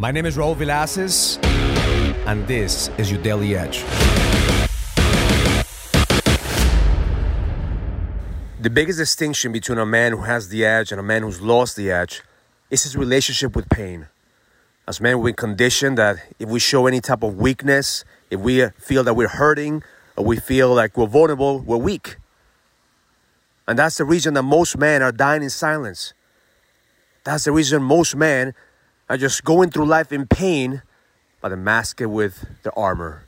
My name is Raul Villacis, and this is your Daily Edge. The biggest distinction between a man who has the edge and a man who's lost the edge is his relationship with pain. As men, we're conditioned that if we show any type of weakness, if we feel that we're hurting, or we feel like we're vulnerable, we're weak. And that's the reason that most men are dying in silence. That's the reason most men are just going through life in pain, but they mask it with their armor.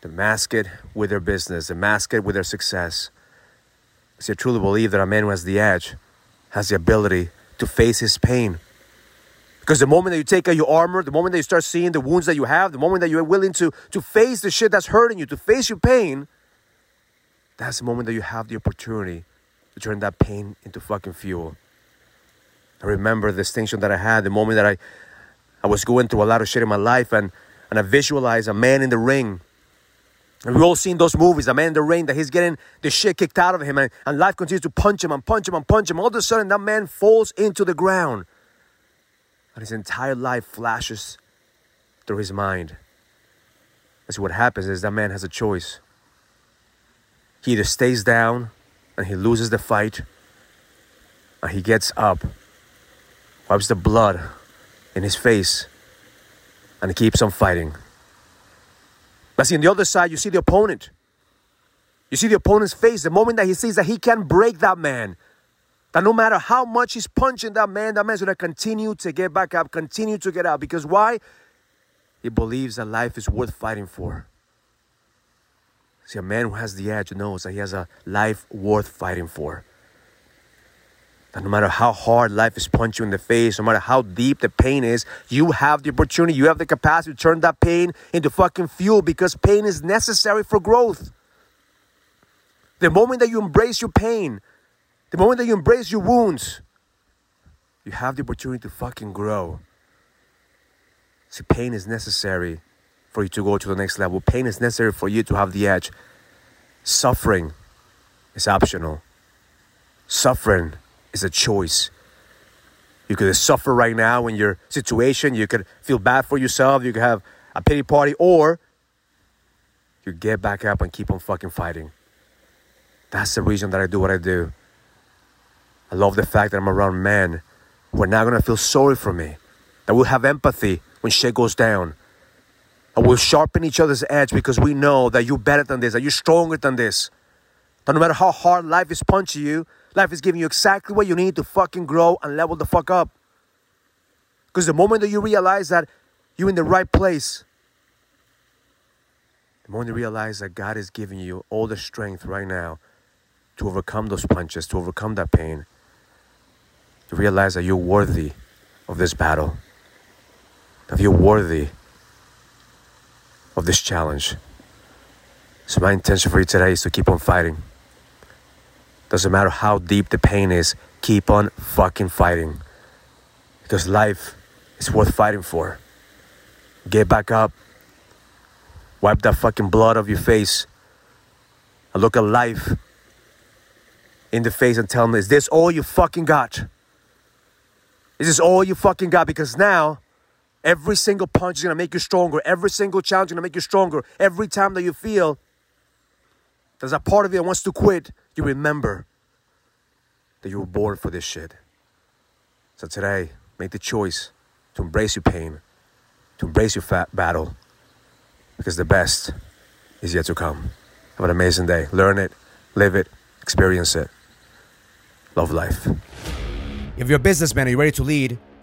They mask it with their business. They mask it with their success. See, I truly believe that a man who has the edge has the ability to face his pain. Because the moment that you take out your armor, the moment that you start seeing the wounds that you have, the moment that you're willing to, to face the shit that's hurting you, to face your pain, that's the moment that you have the opportunity to turn that pain into fucking fuel. I remember the distinction that I had the moment that I, I was going through a lot of shit in my life and, and I visualized a man in the ring. And we've all seen those movies, a man in the ring that he's getting the shit kicked out of him and, and life continues to punch him and punch him and punch him. All of a sudden, that man falls into the ground. And his entire life flashes through his mind. And so what happens is that man has a choice. He either stays down and he loses the fight, and he gets up wipes the blood in his face, and keeps on fighting. But see, on the other side, you see the opponent. You see the opponent's face the moment that he sees that he can break that man. That no matter how much he's punching that man, that man's gonna continue to get back up, continue to get out. Because why? He believes that life is worth fighting for. See, a man who has the edge knows that he has a life worth fighting for. That no matter how hard life is punching you in the face, no matter how deep the pain is, you have the opportunity, you have the capacity to turn that pain into fucking fuel because pain is necessary for growth. The moment that you embrace your pain, the moment that you embrace your wounds, you have the opportunity to fucking grow. See, pain is necessary for you to go to the next level. Pain is necessary for you to have the edge. Suffering is optional. Suffering is a choice. You could suffer right now in your situation. You could feel bad for yourself. You could have a pity party, or you get back up and keep on fucking fighting. That's the reason that I do what I do. I love the fact that I'm around men who are not gonna feel sorry for me, that will have empathy when shit goes down. And we'll sharpen each other's edge because we know that you're better than this, that you're stronger than this. That no matter how hard life is punching you, Life is giving you exactly what you need to fucking grow and level the fuck up. Because the moment that you realize that you're in the right place, the moment you realize that God is giving you all the strength right now to overcome those punches, to overcome that pain, you realize that you're worthy of this battle, that you're worthy of this challenge. So, my intention for you today is to keep on fighting. Doesn't matter how deep the pain is, keep on fucking fighting. Because life is worth fighting for. Get back up. Wipe that fucking blood off your face. And look at life in the face and tell them, is this all you fucking got? Is this all you fucking got? Because now, every single punch is gonna make you stronger. Every single challenge is gonna make you stronger. Every time that you feel there's a part of you that wants to quit, you remember that you were born for this shit. So today, make the choice to embrace your pain, to embrace your fat battle, because the best is yet to come. Have an amazing day. Learn it, live it, experience it. Love life. If you're a businessman, are you ready to lead?